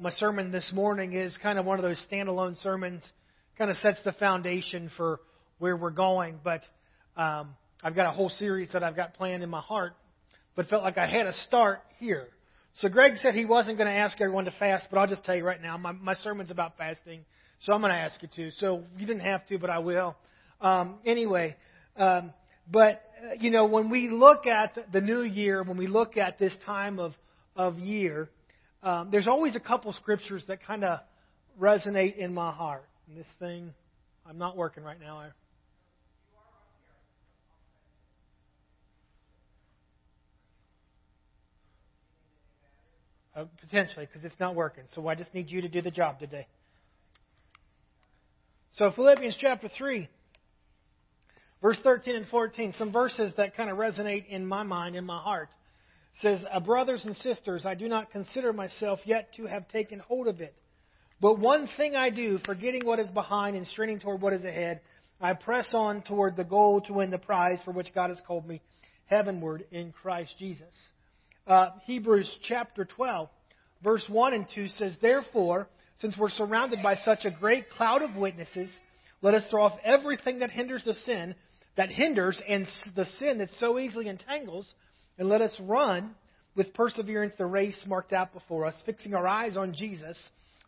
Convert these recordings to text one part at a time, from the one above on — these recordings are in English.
my sermon this morning is kind of one of those standalone sermons, kind of sets the foundation for where we're going. But um, I've got a whole series that I've got planned in my heart, but felt like I had to start here. So Greg said he wasn't going to ask everyone to fast, but I'll just tell you right now, my, my sermon's about fasting, so I'm going to ask you to. So you didn't have to, but I will. Um, anyway, um, but uh, you know, when we look at the new year, when we look at this time of of year, um, there's always a couple scriptures that kind of resonate in my heart. And this thing, I'm not working right now. Uh, potentially, because it's not working. So I just need you to do the job today. So Philippians chapter 3, verse 13 and 14, some verses that kind of resonate in my mind, in my heart says, uh, Brothers and sisters, I do not consider myself yet to have taken hold of it. But one thing I do, forgetting what is behind and straining toward what is ahead, I press on toward the goal to win the prize for which God has called me heavenward in Christ Jesus. Uh, Hebrews chapter 12, verse 1 and 2 says, Therefore, since we're surrounded by such a great cloud of witnesses, let us throw off everything that hinders the sin, that hinders, and the sin that so easily entangles, and let us run with perseverance the race marked out before us, fixing our eyes on Jesus,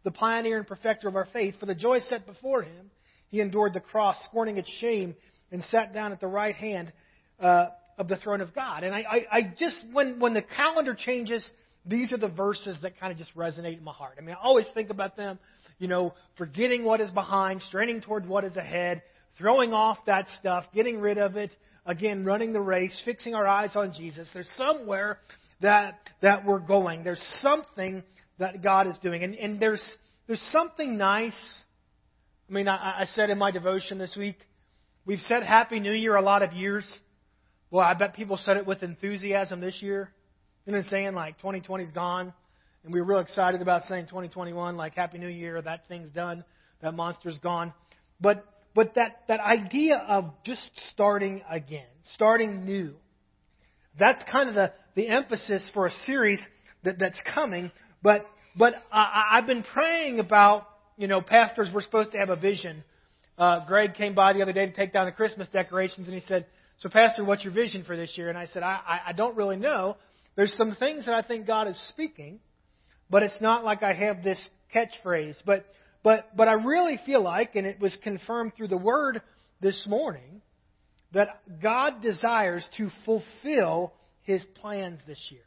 the pioneer and perfecter of our faith. For the joy set before him, he endured the cross, scorning its shame, and sat down at the right hand uh, of the throne of God. And I, I, I just, when, when the calendar changes, these are the verses that kind of just resonate in my heart. I mean, I always think about them, you know, forgetting what is behind, straining toward what is ahead, throwing off that stuff, getting rid of it, again, running the race, fixing our eyes on Jesus. There's somewhere that, that we're going. There's something that God is doing. And, and there's, there's something nice. I mean, I, I said in my devotion this week, we've said Happy New Year a lot of years. Well, I bet people said it with enthusiasm this year. You know what I'm saying? Like 2020's gone. And we were real excited about saying 2021, like Happy New Year, that thing's done, that monster's gone. But but that, that idea of just starting again, starting new, that's kind of the, the emphasis for a series that, that's coming. But, but I, I've been praying about, you know, pastors were supposed to have a vision. Uh, Greg came by the other day to take down the Christmas decorations, and he said, "So, Pastor, what's your vision for this year?" And I said, "I, I, I don't really know. There's some things that I think God is speaking, but it's not like I have this catchphrase. But but, but I really feel like, and it was confirmed through the Word this morning, that God desires to fulfill His plans this year.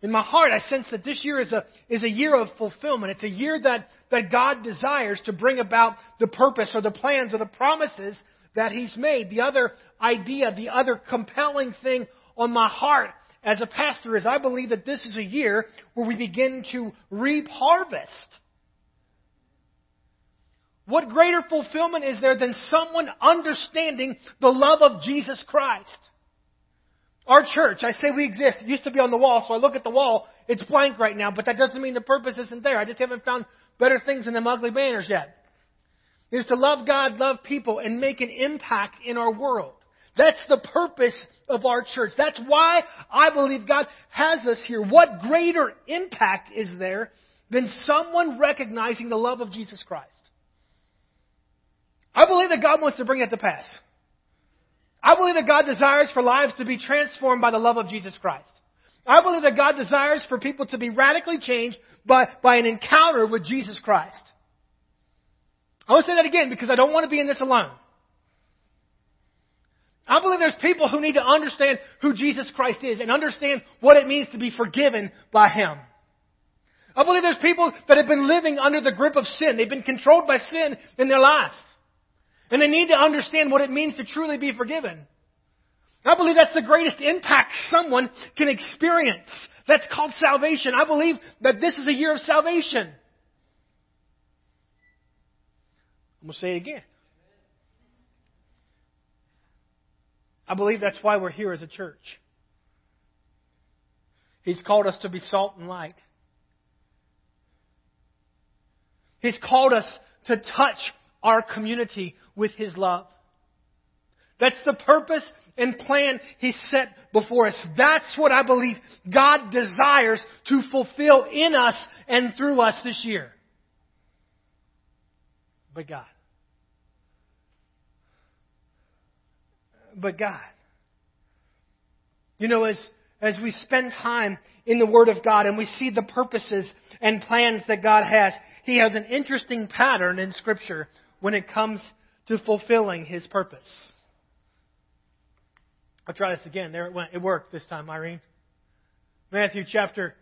In my heart, I sense that this year is a, is a year of fulfillment. It's a year that, that God desires to bring about the purpose or the plans or the promises that He's made. The other idea, the other compelling thing on my heart as a pastor is I believe that this is a year where we begin to reap harvest. What greater fulfillment is there than someone understanding the love of Jesus Christ? Our church, I say we exist. It used to be on the wall, so I look at the wall. It's blank right now, but that doesn't mean the purpose isn't there. I just haven't found better things than them ugly banners yet. Is to love God, love people, and make an impact in our world. That's the purpose of our church. That's why I believe God has us here. What greater impact is there than someone recognizing the love of Jesus Christ? I believe that God wants to bring that to pass. I believe that God desires for lives to be transformed by the love of Jesus Christ. I believe that God desires for people to be radically changed by, by an encounter with Jesus Christ. I want to say that again because I don't want to be in this alone. I believe there's people who need to understand who Jesus Christ is and understand what it means to be forgiven by Him. I believe there's people that have been living under the grip of sin. They've been controlled by sin in their life. And they need to understand what it means to truly be forgiven. I believe that's the greatest impact someone can experience. That's called salvation. I believe that this is a year of salvation. I'm going to say it again. I believe that's why we're here as a church. He's called us to be salt and light. He's called us to touch our community with His love. That's the purpose and plan He set before us. That's what I believe God desires to fulfill in us and through us this year. But God. But God. You know, as, as we spend time in the Word of God and we see the purposes and plans that God has, He has an interesting pattern in Scripture when it comes to fulfilling His purpose. I'll try this again. There it went. It worked this time, Irene. Matthew chapter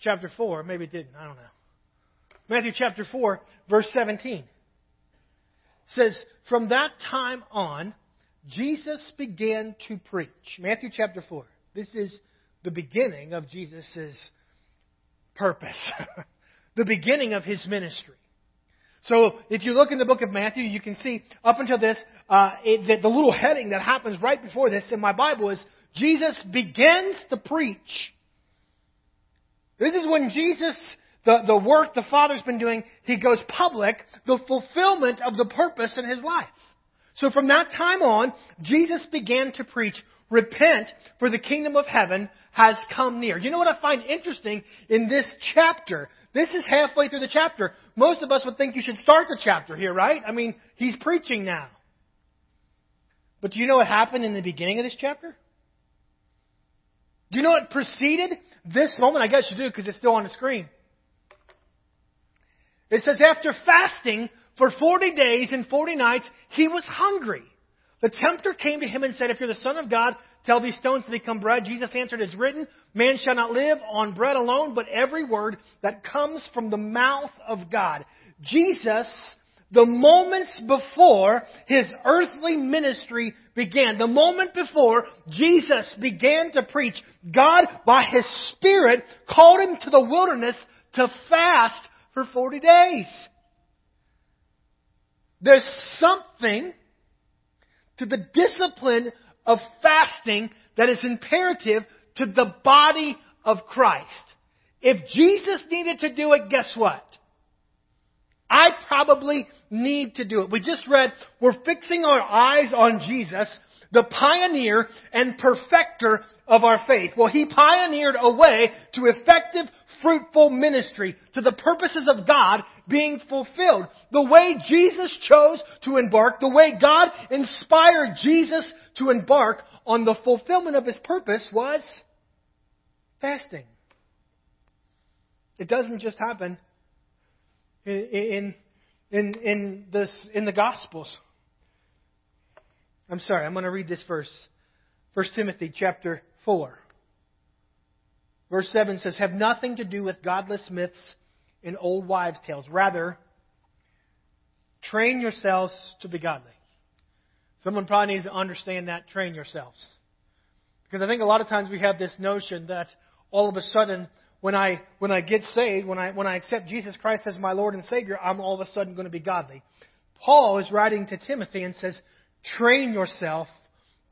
chapter 4. Maybe it didn't. I don't know. Matthew chapter 4, verse 17 says, From that time on, Jesus began to preach. Matthew chapter 4. This is the beginning of Jesus' purpose, the beginning of his ministry. So if you look in the book of Matthew, you can see up until this, uh, it, the, the little heading that happens right before this in my Bible is Jesus begins to preach. This is when Jesus, the, the work the Father's been doing, he goes public, the fulfillment of the purpose in his life. So from that time on, Jesus began to preach, repent for the kingdom of heaven has come near. You know what I find interesting in this chapter? This is halfway through the chapter. Most of us would think you should start the chapter here, right? I mean, he's preaching now. But do you know what happened in the beginning of this chapter? Do you know what preceded this moment? I guess you do because it's still on the screen. It says, after fasting for 40 days and 40 nights, he was hungry. The tempter came to him and said, If you're the Son of God, tell these stones to become bread. Jesus answered, It's written, Man shall not live on bread alone, but every word that comes from the mouth of God. Jesus, the moments before his earthly ministry began, the moment before Jesus began to preach, God, by his Spirit, called him to the wilderness to fast for 40 days. There's something to the discipline of fasting that is imperative to the body of Christ. If Jesus needed to do it, guess what? I probably need to do it. We just read, we're fixing our eyes on Jesus, the pioneer and perfecter of our faith. Well, he pioneered a way to effective, fruitful ministry, to the purposes of God being fulfilled. The way Jesus chose to embark, the way God inspired Jesus to embark on the fulfillment of his purpose was fasting. It doesn't just happen in, in, in, this, in the Gospels. I'm sorry, I'm going to read this verse. 1 Timothy chapter 4. Verse 7 says, Have nothing to do with godless myths and old wives' tales. Rather, train yourselves to be godly. Someone probably needs to understand that, train yourselves. Because I think a lot of times we have this notion that all of a sudden, when I, when I get saved, when I, when I accept Jesus Christ as my Lord and Savior, I'm all of a sudden going to be godly. Paul is writing to Timothy and says, train yourself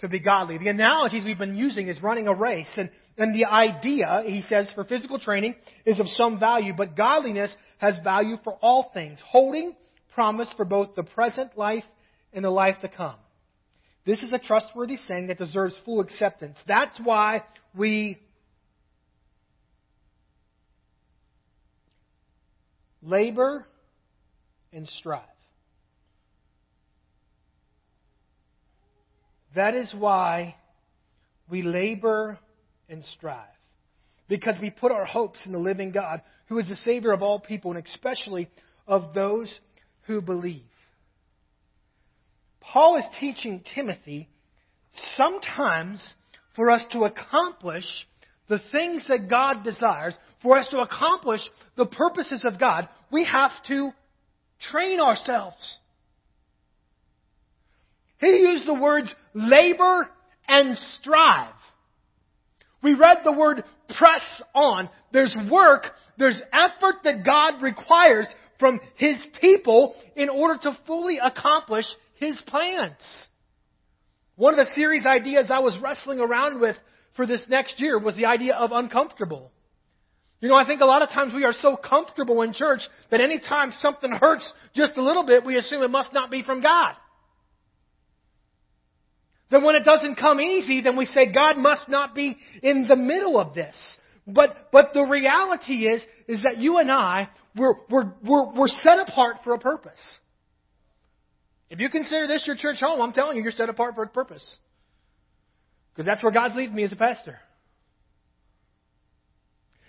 to be godly. The analogies we've been using is running a race. And, and the idea, he says, for physical training is of some value, but godliness has value for all things, holding promise for both the present life and the life to come. This is a trustworthy saying that deserves full acceptance. That's why we labor and strive. That is why we labor and strive. Because we put our hopes in the living God, who is the Savior of all people, and especially of those who believe. Paul is teaching Timothy sometimes for us to accomplish the things that God desires, for us to accomplish the purposes of God, we have to train ourselves. He used the words labor and strive. We read the word press on. There's work, there's effort that God requires from His people in order to fully accomplish His plans. One of the series ideas I was wrestling around with for this next year was the idea of uncomfortable. You know, I think a lot of times we are so comfortable in church that anytime something hurts just a little bit, we assume it must not be from God. Then when it doesn't come easy, then we say God must not be in the middle of this. But, but the reality is, is that you and I, we're, we're, we're, we're set apart for a purpose. If you consider this your church home, I'm telling you, you're set apart for a purpose. Because that's where God's leading me as a pastor.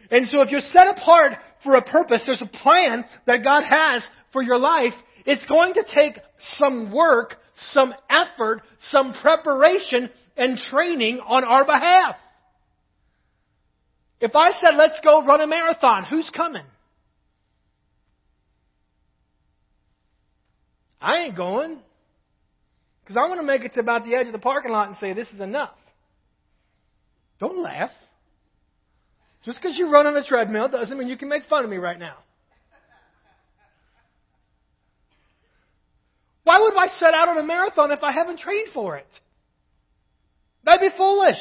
And so if you're set apart for a purpose, there's a plan that God has for your life. It's going to take some work, some effort, some preparation and training on our behalf. If I said, let's go run a marathon, who's coming? I ain't going. Because I want to make it to about the edge of the parking lot and say, this is enough. Don't laugh. Just because you run on a treadmill doesn't mean you can make fun of me right now. Why would I set out on a marathon if I haven't trained for it? That'd be foolish.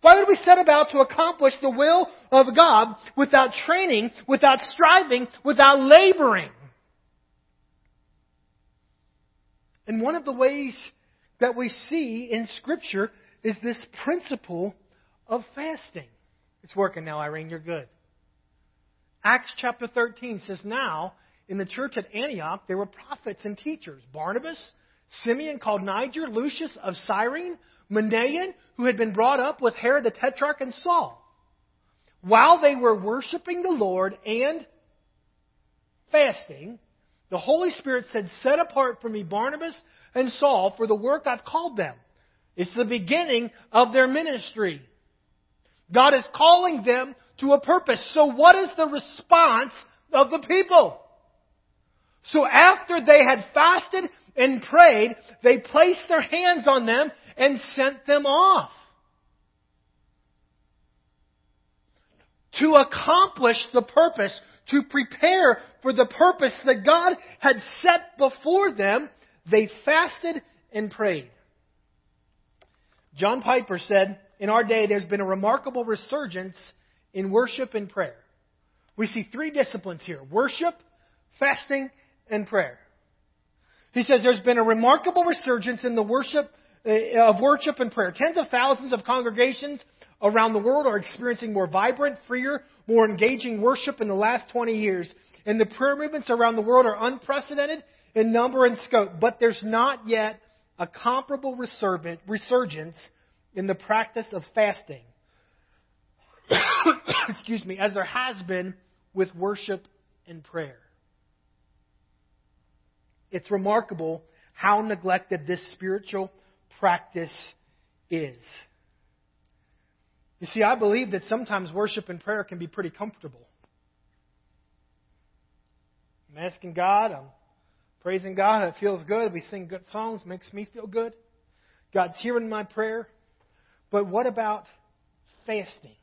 Why would we set about to accomplish the will of God without training, without striving, without laboring? And one of the ways that we see in Scripture is this principle of fasting. It's working now, Irene. You're good. Acts chapter 13 says, Now, in the church at Antioch, there were prophets and teachers Barnabas, Simeon called Niger, Lucius of Cyrene, Manaen, who had been brought up with Herod the Tetrarch, and Saul. While they were worshiping the Lord and fasting, the Holy Spirit said, Set apart for me Barnabas and Saul for the work I've called them. It's the beginning of their ministry. God is calling them to a purpose. So what is the response of the people? So after they had fasted and prayed, they placed their hands on them and sent them off. To accomplish the purpose, to prepare for the purpose that God had set before them, they fasted and prayed. John Piper said, In our day, there's been a remarkable resurgence in worship and prayer. We see three disciplines here worship, fasting, and prayer. He says there's been a remarkable resurgence in the worship uh, of worship and prayer. Tens of thousands of congregations around the world are experiencing more vibrant, freer, more engaging worship in the last 20 years. And the prayer movements around the world are unprecedented in number and scope. But there's not yet a comparable resurgence in the practice of fasting. Excuse me, as there has been with worship and prayer. It's remarkable how neglected this spiritual practice is. You see, I believe that sometimes worship and prayer can be pretty comfortable. I'm asking God, I'm praising God, it feels good. We sing good songs, makes me feel good. God's hearing my prayer. But what about fasting?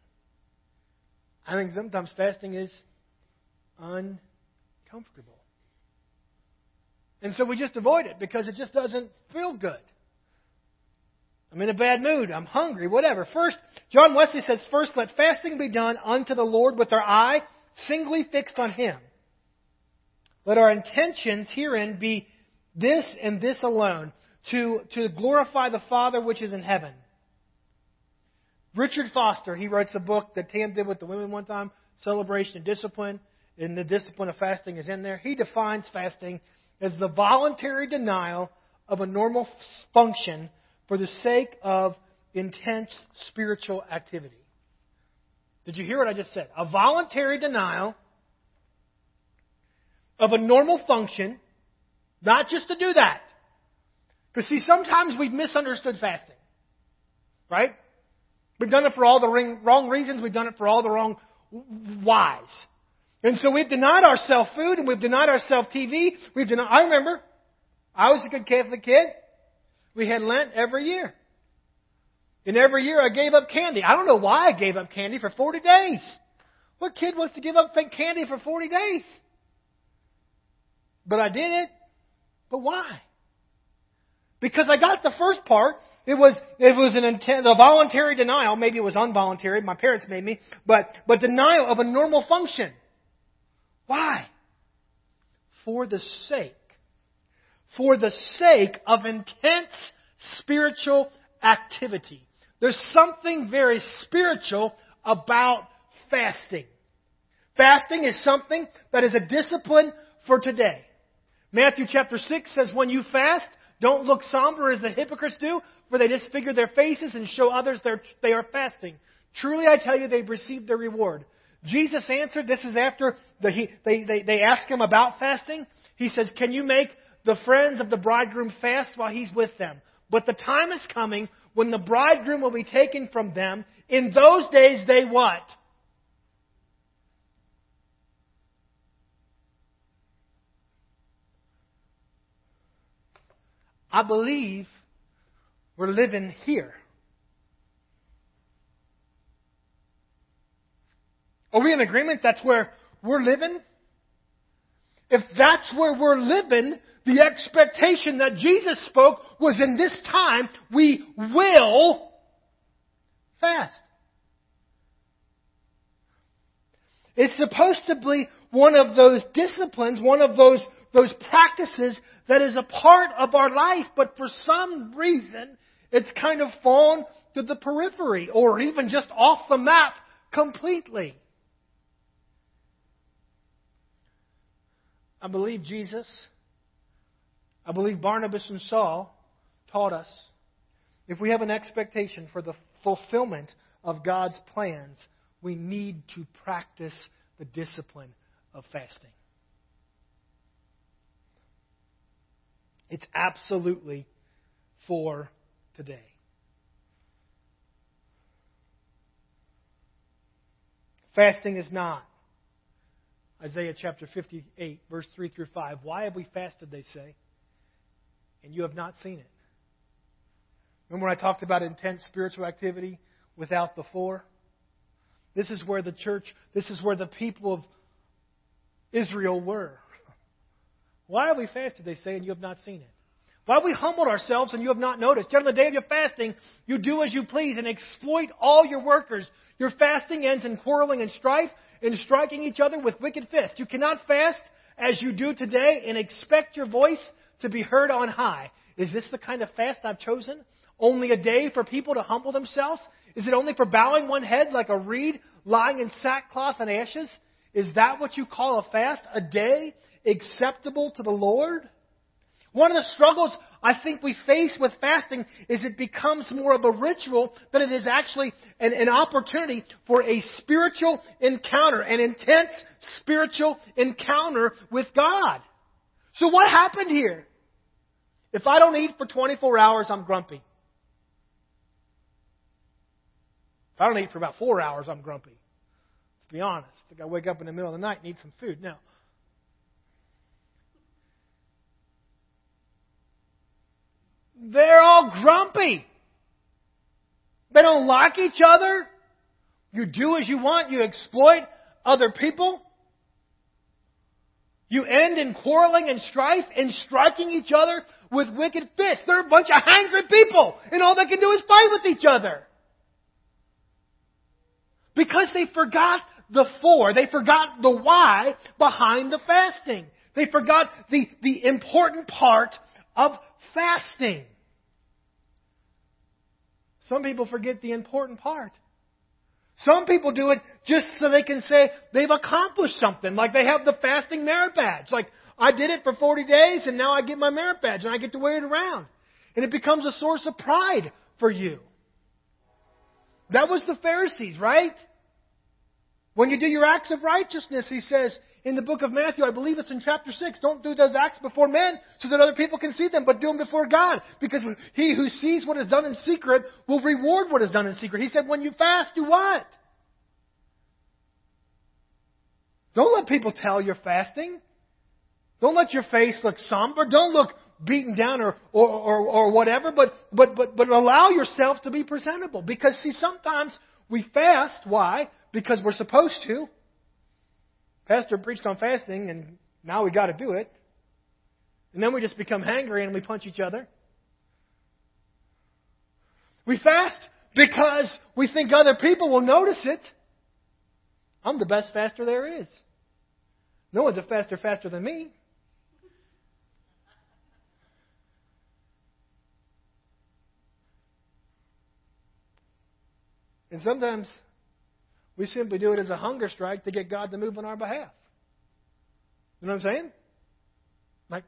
I think sometimes fasting is uncomfortable. And so we just avoid it because it just doesn't feel good. I'm in a bad mood. I'm hungry, whatever. First, John Wesley says, first let fasting be done unto the Lord with our eye singly fixed on Him. Let our intentions herein be this and this alone, to, to glorify the Father which is in heaven. Richard Foster, he writes a book that Tam did with the women one time, Celebration and Discipline, and the discipline of fasting is in there. He defines fasting as the voluntary denial of a normal function for the sake of intense spiritual activity. Did you hear what I just said? A voluntary denial of a normal function, not just to do that. Because see, sometimes we've misunderstood fasting. Right? We've done it for all the wrong reasons. We've done it for all the wrong whys. And so we've denied ourselves food and we've denied ourselves TV. We've denied, I remember, I was a good Catholic kid. We had Lent every year. And every year I gave up candy. I don't know why I gave up candy for 40 days. What kid wants to give up candy for 40 days? But I did it. But why? Because I got the first part. It was, it was an intent, a voluntary denial. Maybe it was involuntary. My parents made me. But, but denial of a normal function. Why? For the sake, for the sake of intense spiritual activity. There's something very spiritual about fasting. Fasting is something that is a discipline for today. Matthew chapter 6 says, When you fast, don't look somber as the hypocrites do, for they disfigure their faces and show others they are fasting. Truly I tell you, they've received their reward. Jesus answered, this is after the, he, they, they, they ask him about fasting. He says, Can you make the friends of the bridegroom fast while he's with them? But the time is coming when the bridegroom will be taken from them. In those days, they what? I believe we're living here. Are we in agreement that's where we're living? If that's where we're living, the expectation that Jesus spoke was in this time we will fast. It's supposed to be one of those disciplines, one of those, those practices that is a part of our life, but for some reason it's kind of fallen to the periphery or even just off the map completely. I believe Jesus, I believe Barnabas and Saul taught us if we have an expectation for the fulfillment of God's plans, we need to practice the discipline of fasting. It's absolutely for today. Fasting is not Isaiah chapter 58, verse 3 through 5. Why have we fasted, they say, and you have not seen it? Remember when I talked about intense spiritual activity without the for? This is where the church, this is where the people of Israel were. Why have we fasted, they say, and you have not seen it? Why have we humbled ourselves and you have not noticed? Yet on the day of your fasting, you do as you please and exploit all your workers. Your fasting ends in quarreling and strife and striking each other with wicked fists. You cannot fast as you do today and expect your voice to be heard on high. Is this the kind of fast I've chosen? Only a day for people to humble themselves? Is it only for bowing one head like a reed lying in sackcloth and ashes? Is that what you call a fast? A day acceptable to the Lord? One of the struggles I think we face with fasting is it becomes more of a ritual than it is actually an, an, opportunity for a spiritual encounter, an intense spiritual encounter with God. So what happened here? If I don't eat for 24 hours, I'm grumpy. If I don't eat for about four hours, I'm grumpy. To be honest, I wake up in the middle of the night and need some food. Now, They're all grumpy. They don't like each other. You do as you want. You exploit other people. You end in quarreling and strife and striking each other with wicked fists. They're a bunch of angry people, and all they can do is fight with each other. Because they forgot the for, they forgot the why behind the fasting. They forgot the, the important part of fasting. Some people forget the important part. Some people do it just so they can say they've accomplished something, like they have the fasting merit badge. Like, I did it for 40 days and now I get my merit badge and I get to wear it around. And it becomes a source of pride for you. That was the Pharisees, right? When you do your acts of righteousness, he says, in the book of Matthew, I believe it's in chapter 6, don't do those acts before men so that other people can see them, but do them before God. Because he who sees what is done in secret will reward what is done in secret. He said, when you fast, do what? Don't let people tell you're fasting. Don't let your face look somber. Don't look beaten down or, or, or, or whatever, but, but, but, but allow yourself to be presentable. Because, see, sometimes we fast. Why? Because we're supposed to. Pastor preached on fasting, and now we got to do it. And then we just become hangry and we punch each other. We fast because we think other people will notice it. I'm the best faster there is. No one's a faster faster than me. And sometimes we simply do it as a hunger strike to get God to move on our behalf. You know what I'm saying? Like,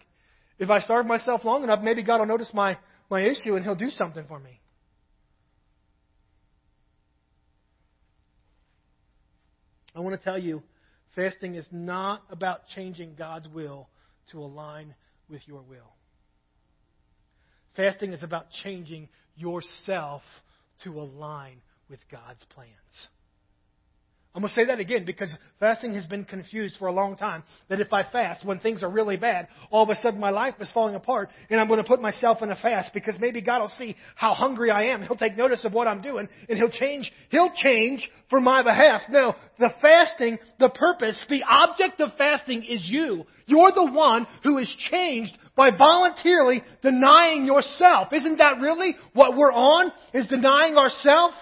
if I starve myself long enough, maybe God will notice my, my issue and He'll do something for me. I want to tell you, fasting is not about changing God's will to align with your will. Fasting is about changing yourself to align with God's plans. I'm going to say that again because fasting has been confused for a long time. That if I fast when things are really bad, all of a sudden my life is falling apart and I'm going to put myself in a fast because maybe God will see how hungry I am. He'll take notice of what I'm doing and He'll change, He'll change for my behalf. No, the fasting, the purpose, the object of fasting is you. You're the one who is changed by voluntarily denying yourself. Isn't that really what we're on? Is denying ourselves?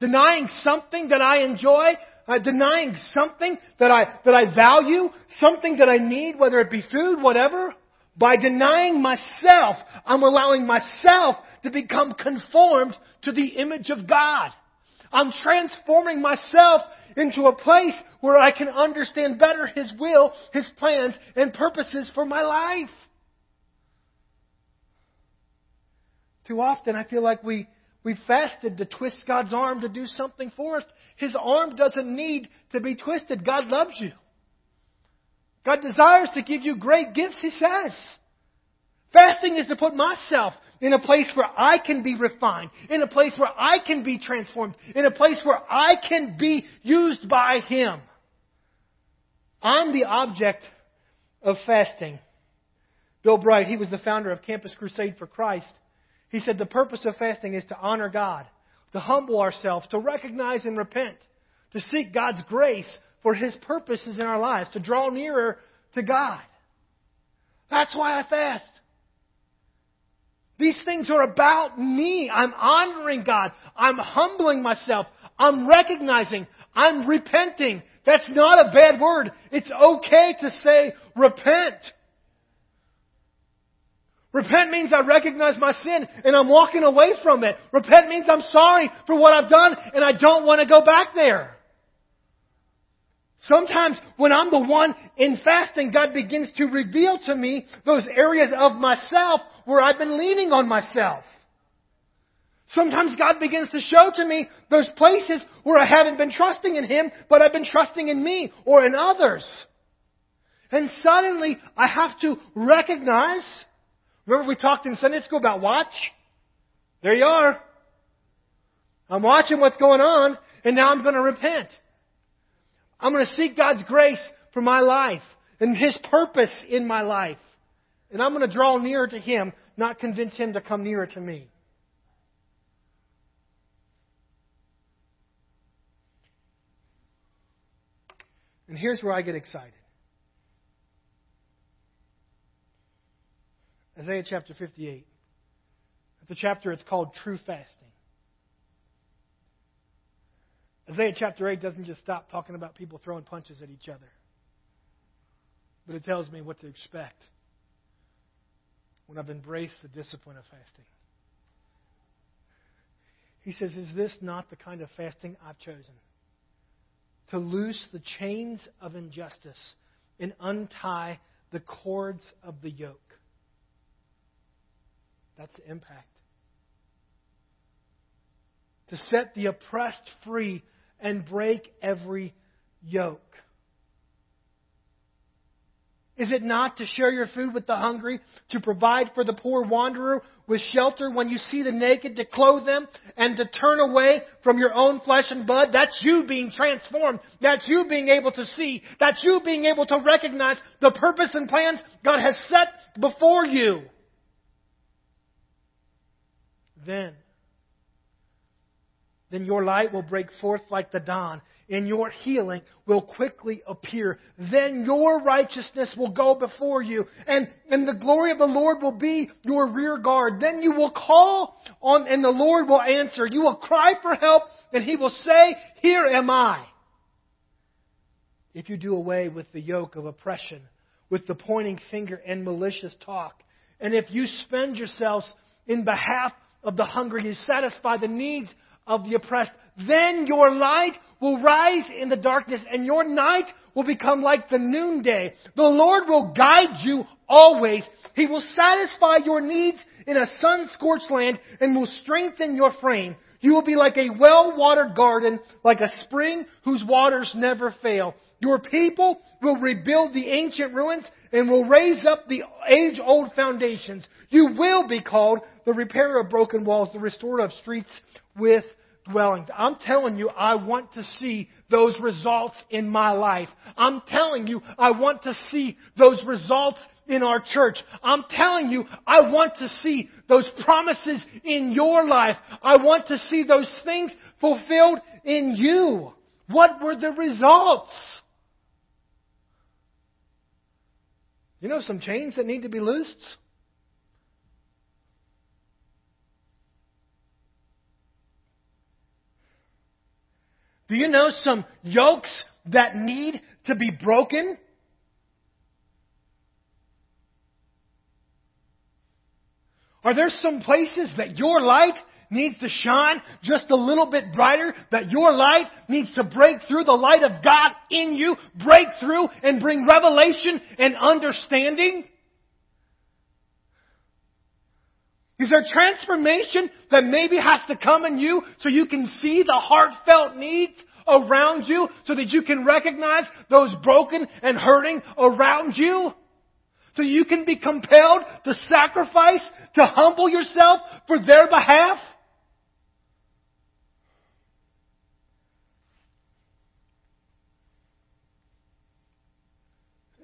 Denying something that I enjoy, uh, denying something that I, that I value, something that I need, whether it be food, whatever. By denying myself, I'm allowing myself to become conformed to the image of God. I'm transforming myself into a place where I can understand better His will, His plans, and purposes for my life. Too often I feel like we we fasted to twist God's arm to do something for us. His arm doesn't need to be twisted. God loves you. God desires to give you great gifts, He says. Fasting is to put myself in a place where I can be refined, in a place where I can be transformed, in a place where I can be used by Him. I'm the object of fasting. Bill Bright, he was the founder of Campus Crusade for Christ. He said the purpose of fasting is to honor God, to humble ourselves, to recognize and repent, to seek God's grace for His purposes in our lives, to draw nearer to God. That's why I fast. These things are about me. I'm honoring God. I'm humbling myself. I'm recognizing. I'm repenting. That's not a bad word. It's okay to say repent. Repent means I recognize my sin and I'm walking away from it. Repent means I'm sorry for what I've done and I don't want to go back there. Sometimes when I'm the one in fasting, God begins to reveal to me those areas of myself where I've been leaning on myself. Sometimes God begins to show to me those places where I haven't been trusting in Him, but I've been trusting in me or in others. And suddenly I have to recognize Remember we talked in Sunday school about watch? There you are. I'm watching what's going on, and now I'm going to repent. I'm going to seek God's grace for my life and His purpose in my life. And I'm going to draw nearer to Him, not convince Him to come nearer to me. And here's where I get excited. Isaiah chapter 58. It's a chapter, it's called True Fasting. Isaiah chapter 8 doesn't just stop talking about people throwing punches at each other, but it tells me what to expect when I've embraced the discipline of fasting. He says, Is this not the kind of fasting I've chosen? To loose the chains of injustice and untie the cords of the yoke. That's the impact. To set the oppressed free and break every yoke. Is it not to share your food with the hungry, to provide for the poor wanderer with shelter when you see the naked, to clothe them, and to turn away from your own flesh and blood? That's you being transformed. That's you being able to see. That's you being able to recognize the purpose and plans God has set before you then. Then your light will break forth like the dawn, and your healing will quickly appear. Then your righteousness will go before you, and, and the glory of the Lord will be your rear guard. Then you will call on, and the Lord will answer. You will cry for help, and He will say, Here am I. If you do away with the yoke of oppression, with the pointing finger and malicious talk, and if you spend yourselves in behalf of the hungry. You satisfy the needs of the oppressed. Then your light will rise in the darkness and your night will become like the noonday. The Lord will guide you always. He will satisfy your needs in a sun-scorched land and will strengthen your frame. You will be like a well-watered garden, like a spring whose waters never fail. Your people will rebuild the ancient ruins and will raise up the age-old foundations. You will be called the repairer of broken walls, the restorer of streets with dwellings. I'm telling you, I want to see those results in my life. I'm telling you, I want to see those results in our church. I'm telling you, I want to see those promises in your life. I want to see those things fulfilled in you. What were the results? You know some chains that need to be loosed? Do you know some yokes that need to be broken? Are there some places that your light needs to shine just a little bit brighter, that your light needs to break through the light of God in you, break through and bring revelation and understanding? Is there transformation that maybe has to come in you so you can see the heartfelt needs around you so that you can recognize those broken and hurting around you? So you can be compelled to sacrifice, to humble yourself for their behalf?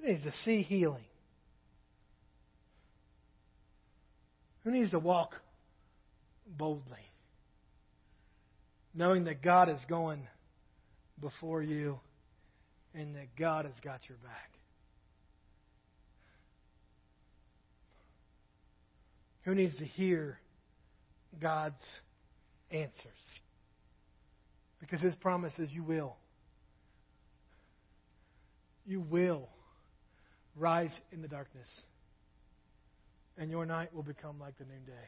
Needs to see healing? Who needs to walk boldly? Knowing that God is going before you and that God has got your back. Who needs to hear God's answers? Because His promise is you will. You will rise in the darkness, and your night will become like the noonday.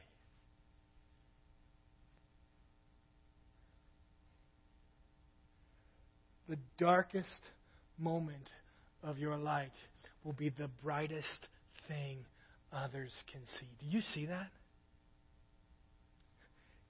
The darkest moment of your life will be the brightest thing others can see. Do you see that?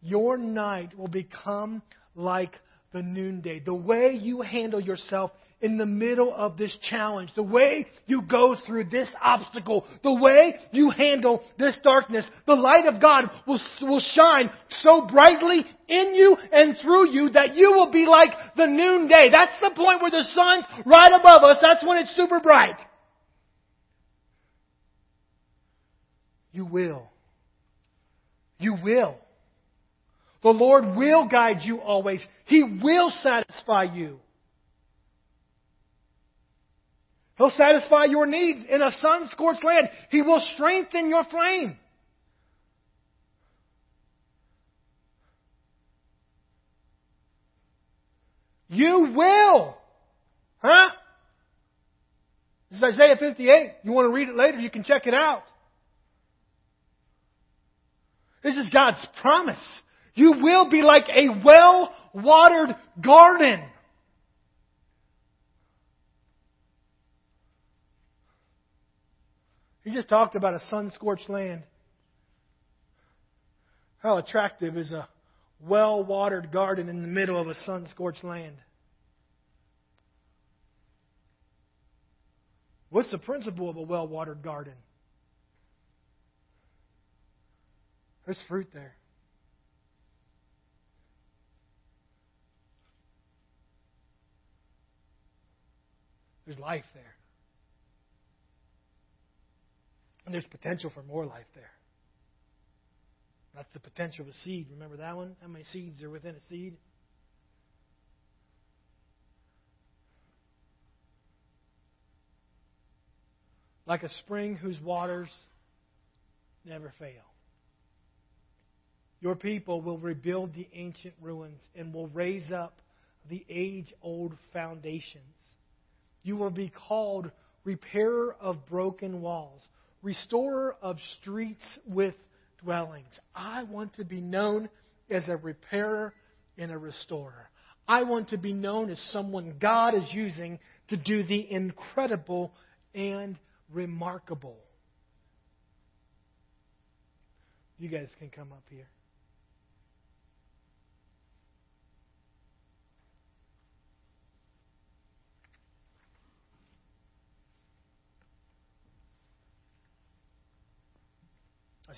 Your night will become like the noonday. The way you handle yourself in the middle of this challenge, the way you go through this obstacle, the way you handle this darkness, the light of God will, will shine so brightly in you and through you that you will be like the noonday. That's the point where the sun's right above us. That's when it's super bright. You will. You will. The Lord will guide you always. He will satisfy you. He'll satisfy your needs in a sun scorched land. He will strengthen your frame. You will. Huh? This is Isaiah 58. You want to read it later, you can check it out. This is God's promise. You will be like a well watered garden. He just talked about a sun scorched land. How attractive is a well watered garden in the middle of a sun scorched land? What's the principle of a well watered garden? There's fruit there. There's life there. And there's potential for more life there. That's the potential of a seed. Remember that one? How many seeds are within a seed? Like a spring whose waters never fail. Your people will rebuild the ancient ruins and will raise up the age old foundations. You will be called repairer of broken walls, restorer of streets with dwellings. I want to be known as a repairer and a restorer. I want to be known as someone God is using to do the incredible and remarkable. You guys can come up here.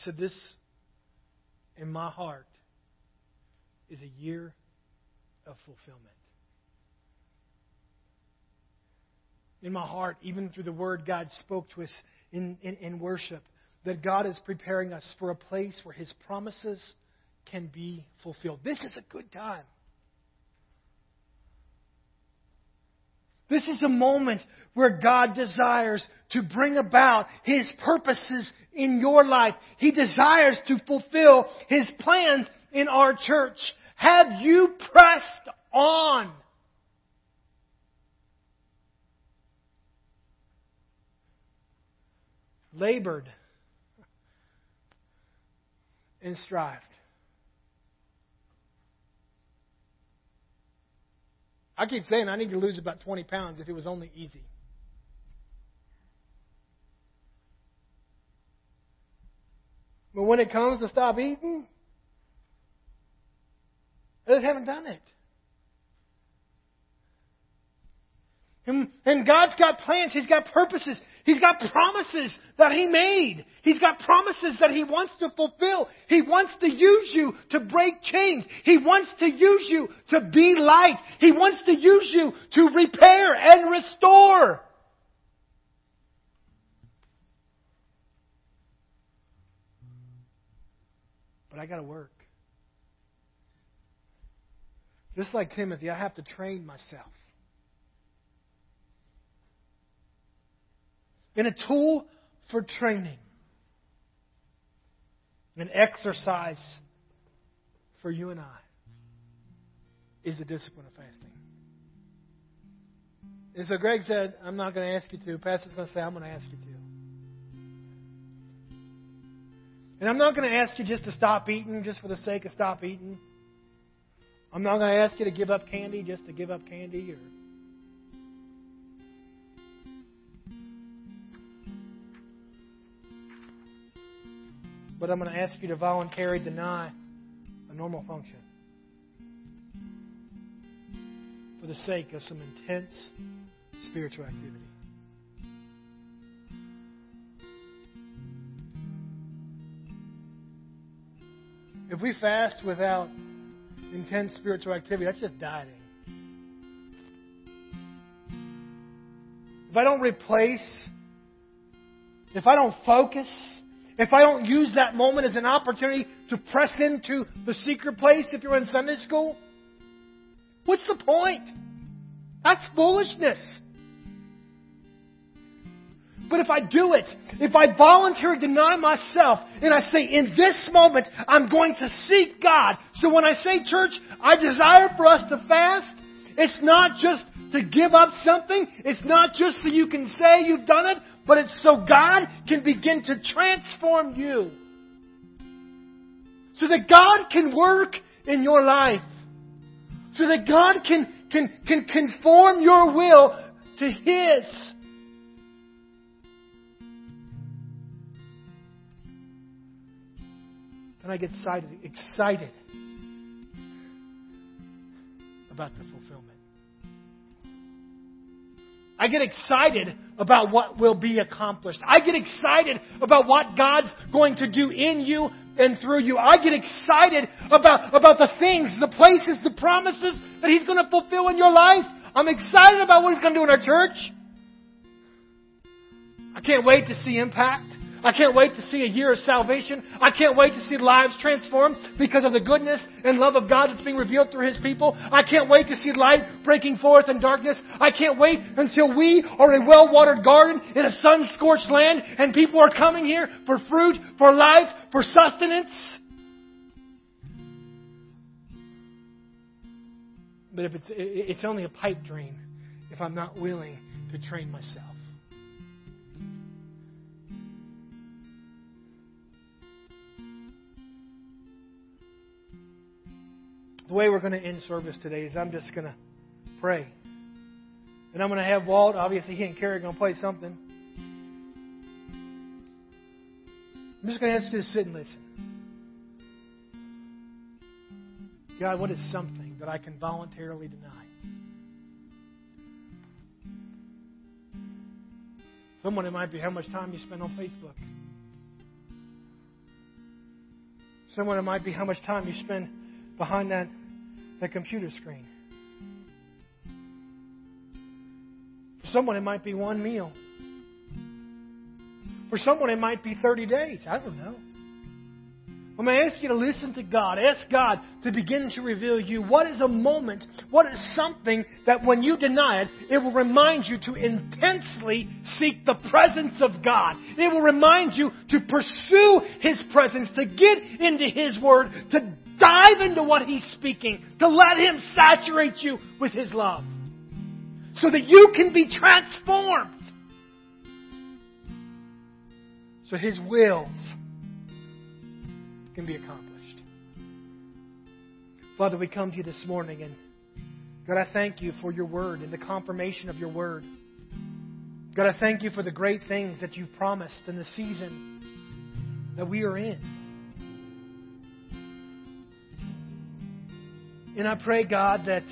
Said, This in my heart is a year of fulfillment. In my heart, even through the word God spoke to us in, in, in worship, that God is preparing us for a place where His promises can be fulfilled. This is a good time. This is a moment where God desires to bring about His purposes in your life. He desires to fulfill His plans in our church. Have you pressed on? Labored and strived. I keep saying I need to lose about 20 pounds if it was only easy. But when it comes to stop eating, I just haven't done it. And, God's got plans. He's got purposes. He's got promises that He made. He's got promises that He wants to fulfill. He wants to use you to break chains. He wants to use you to be light. He wants to use you to repair and restore. But I got to work. Just like Timothy, I have to train myself. And a tool for training, an exercise for you and I is the discipline of fasting. And so Greg said, I'm not going to ask you to. Pastor's going to say, I'm going to ask you to. And I'm not going to ask you just to stop eating just for the sake of stop eating. I'm not going to ask you to give up candy just to give up candy or but I'm going to ask you to voluntarily deny a normal function for the sake of some intense spiritual activity. If we fast without intense spiritual activity, that's just dieting. If I don't replace, if I don't focus, if I don't use that moment as an opportunity to press into the secret place if you're in Sunday school, what's the point? That's foolishness. But if I do it, if I voluntarily deny myself and I say, in this moment, I'm going to seek God. So when I say, church, I desire for us to fast, it's not just to give up something. It's not just so you can say you've done it, but it's so God can begin to transform you. So that God can work in your life. So that God can, can, can conform your will to His. And I get excited, excited about the fulfillment. I get excited about what will be accomplished. I get excited about what God's going to do in you and through you. I get excited about, about the things, the places, the promises that He's going to fulfill in your life. I'm excited about what He's going to do in our church. I can't wait to see impact. I can't wait to see a year of salvation. I can't wait to see lives transformed because of the goodness and love of God that's being revealed through His people. I can't wait to see light breaking forth in darkness. I can't wait until we are a well-watered garden in a sun-scorched land and people are coming here for fruit, for life, for sustenance. But if it's, it's only a pipe dream if I'm not willing to train myself. The way we're going to end service today is I'm just going to pray. And I'm going to have Walt, obviously he and Carrie going to play something. I'm just going to ask you to sit and listen. God, what is something that I can voluntarily deny? Someone, it might be how much time you spend on Facebook. Someone, it might be how much time you spend behind that, that computer screen. For someone, it might be one meal. For someone, it might be 30 days. I don't know. I'm going to ask you to listen to God. Ask God to begin to reveal you what is a moment, what is something that when you deny it, it will remind you to intensely seek the presence of God. It will remind you to pursue His presence, to get into His Word, to dive into what He's speaking, to let Him saturate you with His love. So that you can be transformed. So His wills can be accomplished. Father, we come to you this morning and God, I thank you for your word and the confirmation of your word. God, I thank you for the great things that you've promised in the season that we are in. And I pray, God, that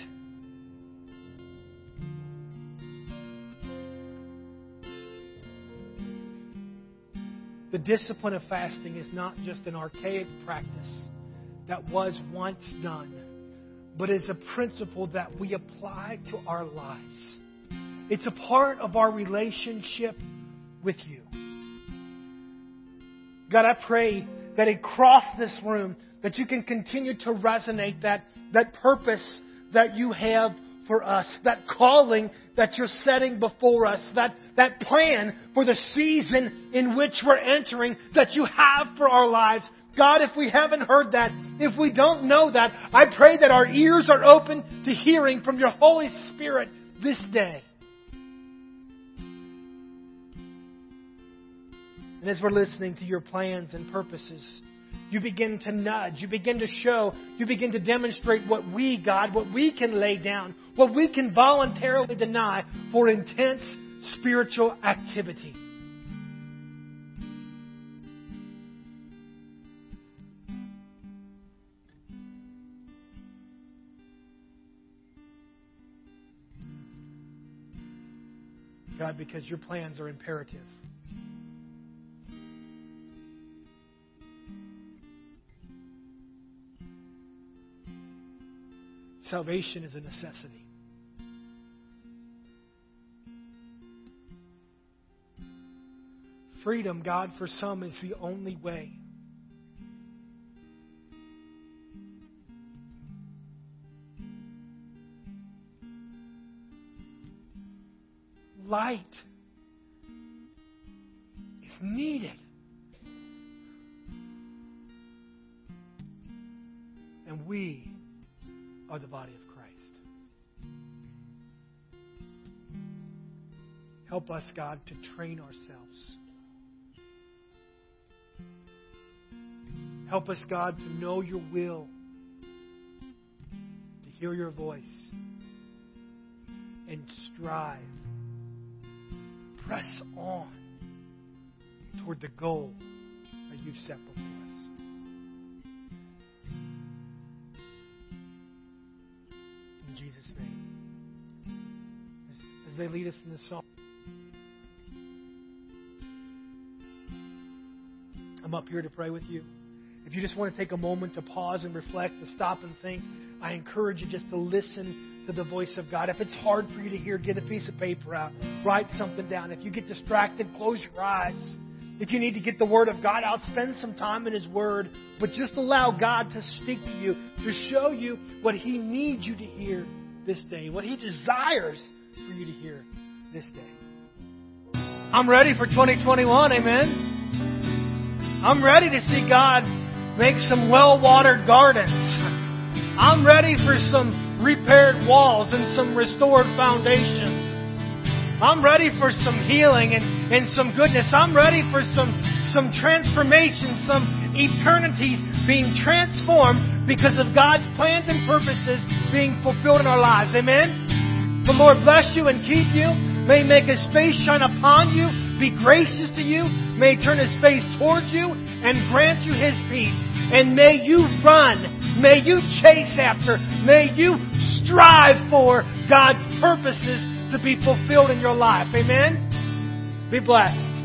The discipline of fasting is not just an archaic practice that was once done, but is a principle that we apply to our lives. It's a part of our relationship with you. God, I pray that across this room that you can continue to resonate that, that purpose that you have for us, that calling that you're setting before us, that, that plan for the season in which we're entering that you have for our lives. God, if we haven't heard that, if we don't know that, I pray that our ears are open to hearing from your Holy Spirit this day. And as we're listening to your plans and purposes, you begin to nudge. You begin to show. You begin to demonstrate what we, God, what we can lay down, what we can voluntarily deny for intense spiritual activity. God, because your plans are imperative. Salvation is a necessity. Freedom, God, for some is the only way. Light is needed. And we are the body of Christ. Help us, God, to train ourselves. Help us, God, to know your will, to hear your voice, and strive. Press on toward the goal that you've set before lead us in the song, I'm up here to pray with you. If you just want to take a moment to pause and reflect, to stop and think, I encourage you just to listen to the voice of God. If it's hard for you to hear, get a piece of paper out, write something down. If you get distracted, close your eyes. If you need to get the Word of God out, spend some time in His Word, but just allow God to speak to you, to show you what He needs you to hear this day, what He desires for you to hear this day. I'm ready for 2021, amen. I'm ready to see God make some well watered gardens. I'm ready for some repaired walls and some restored foundations. I'm ready for some healing and, and some goodness. I'm ready for some some transformation, some eternity being transformed because of God's plans and purposes being fulfilled in our lives. Amen? The Lord bless you and keep you. May He make His face shine upon you, be gracious to you. May He turn His face towards you and grant you His peace. And may you run. May you chase after. May you strive for God's purposes to be fulfilled in your life. Amen? Be blessed.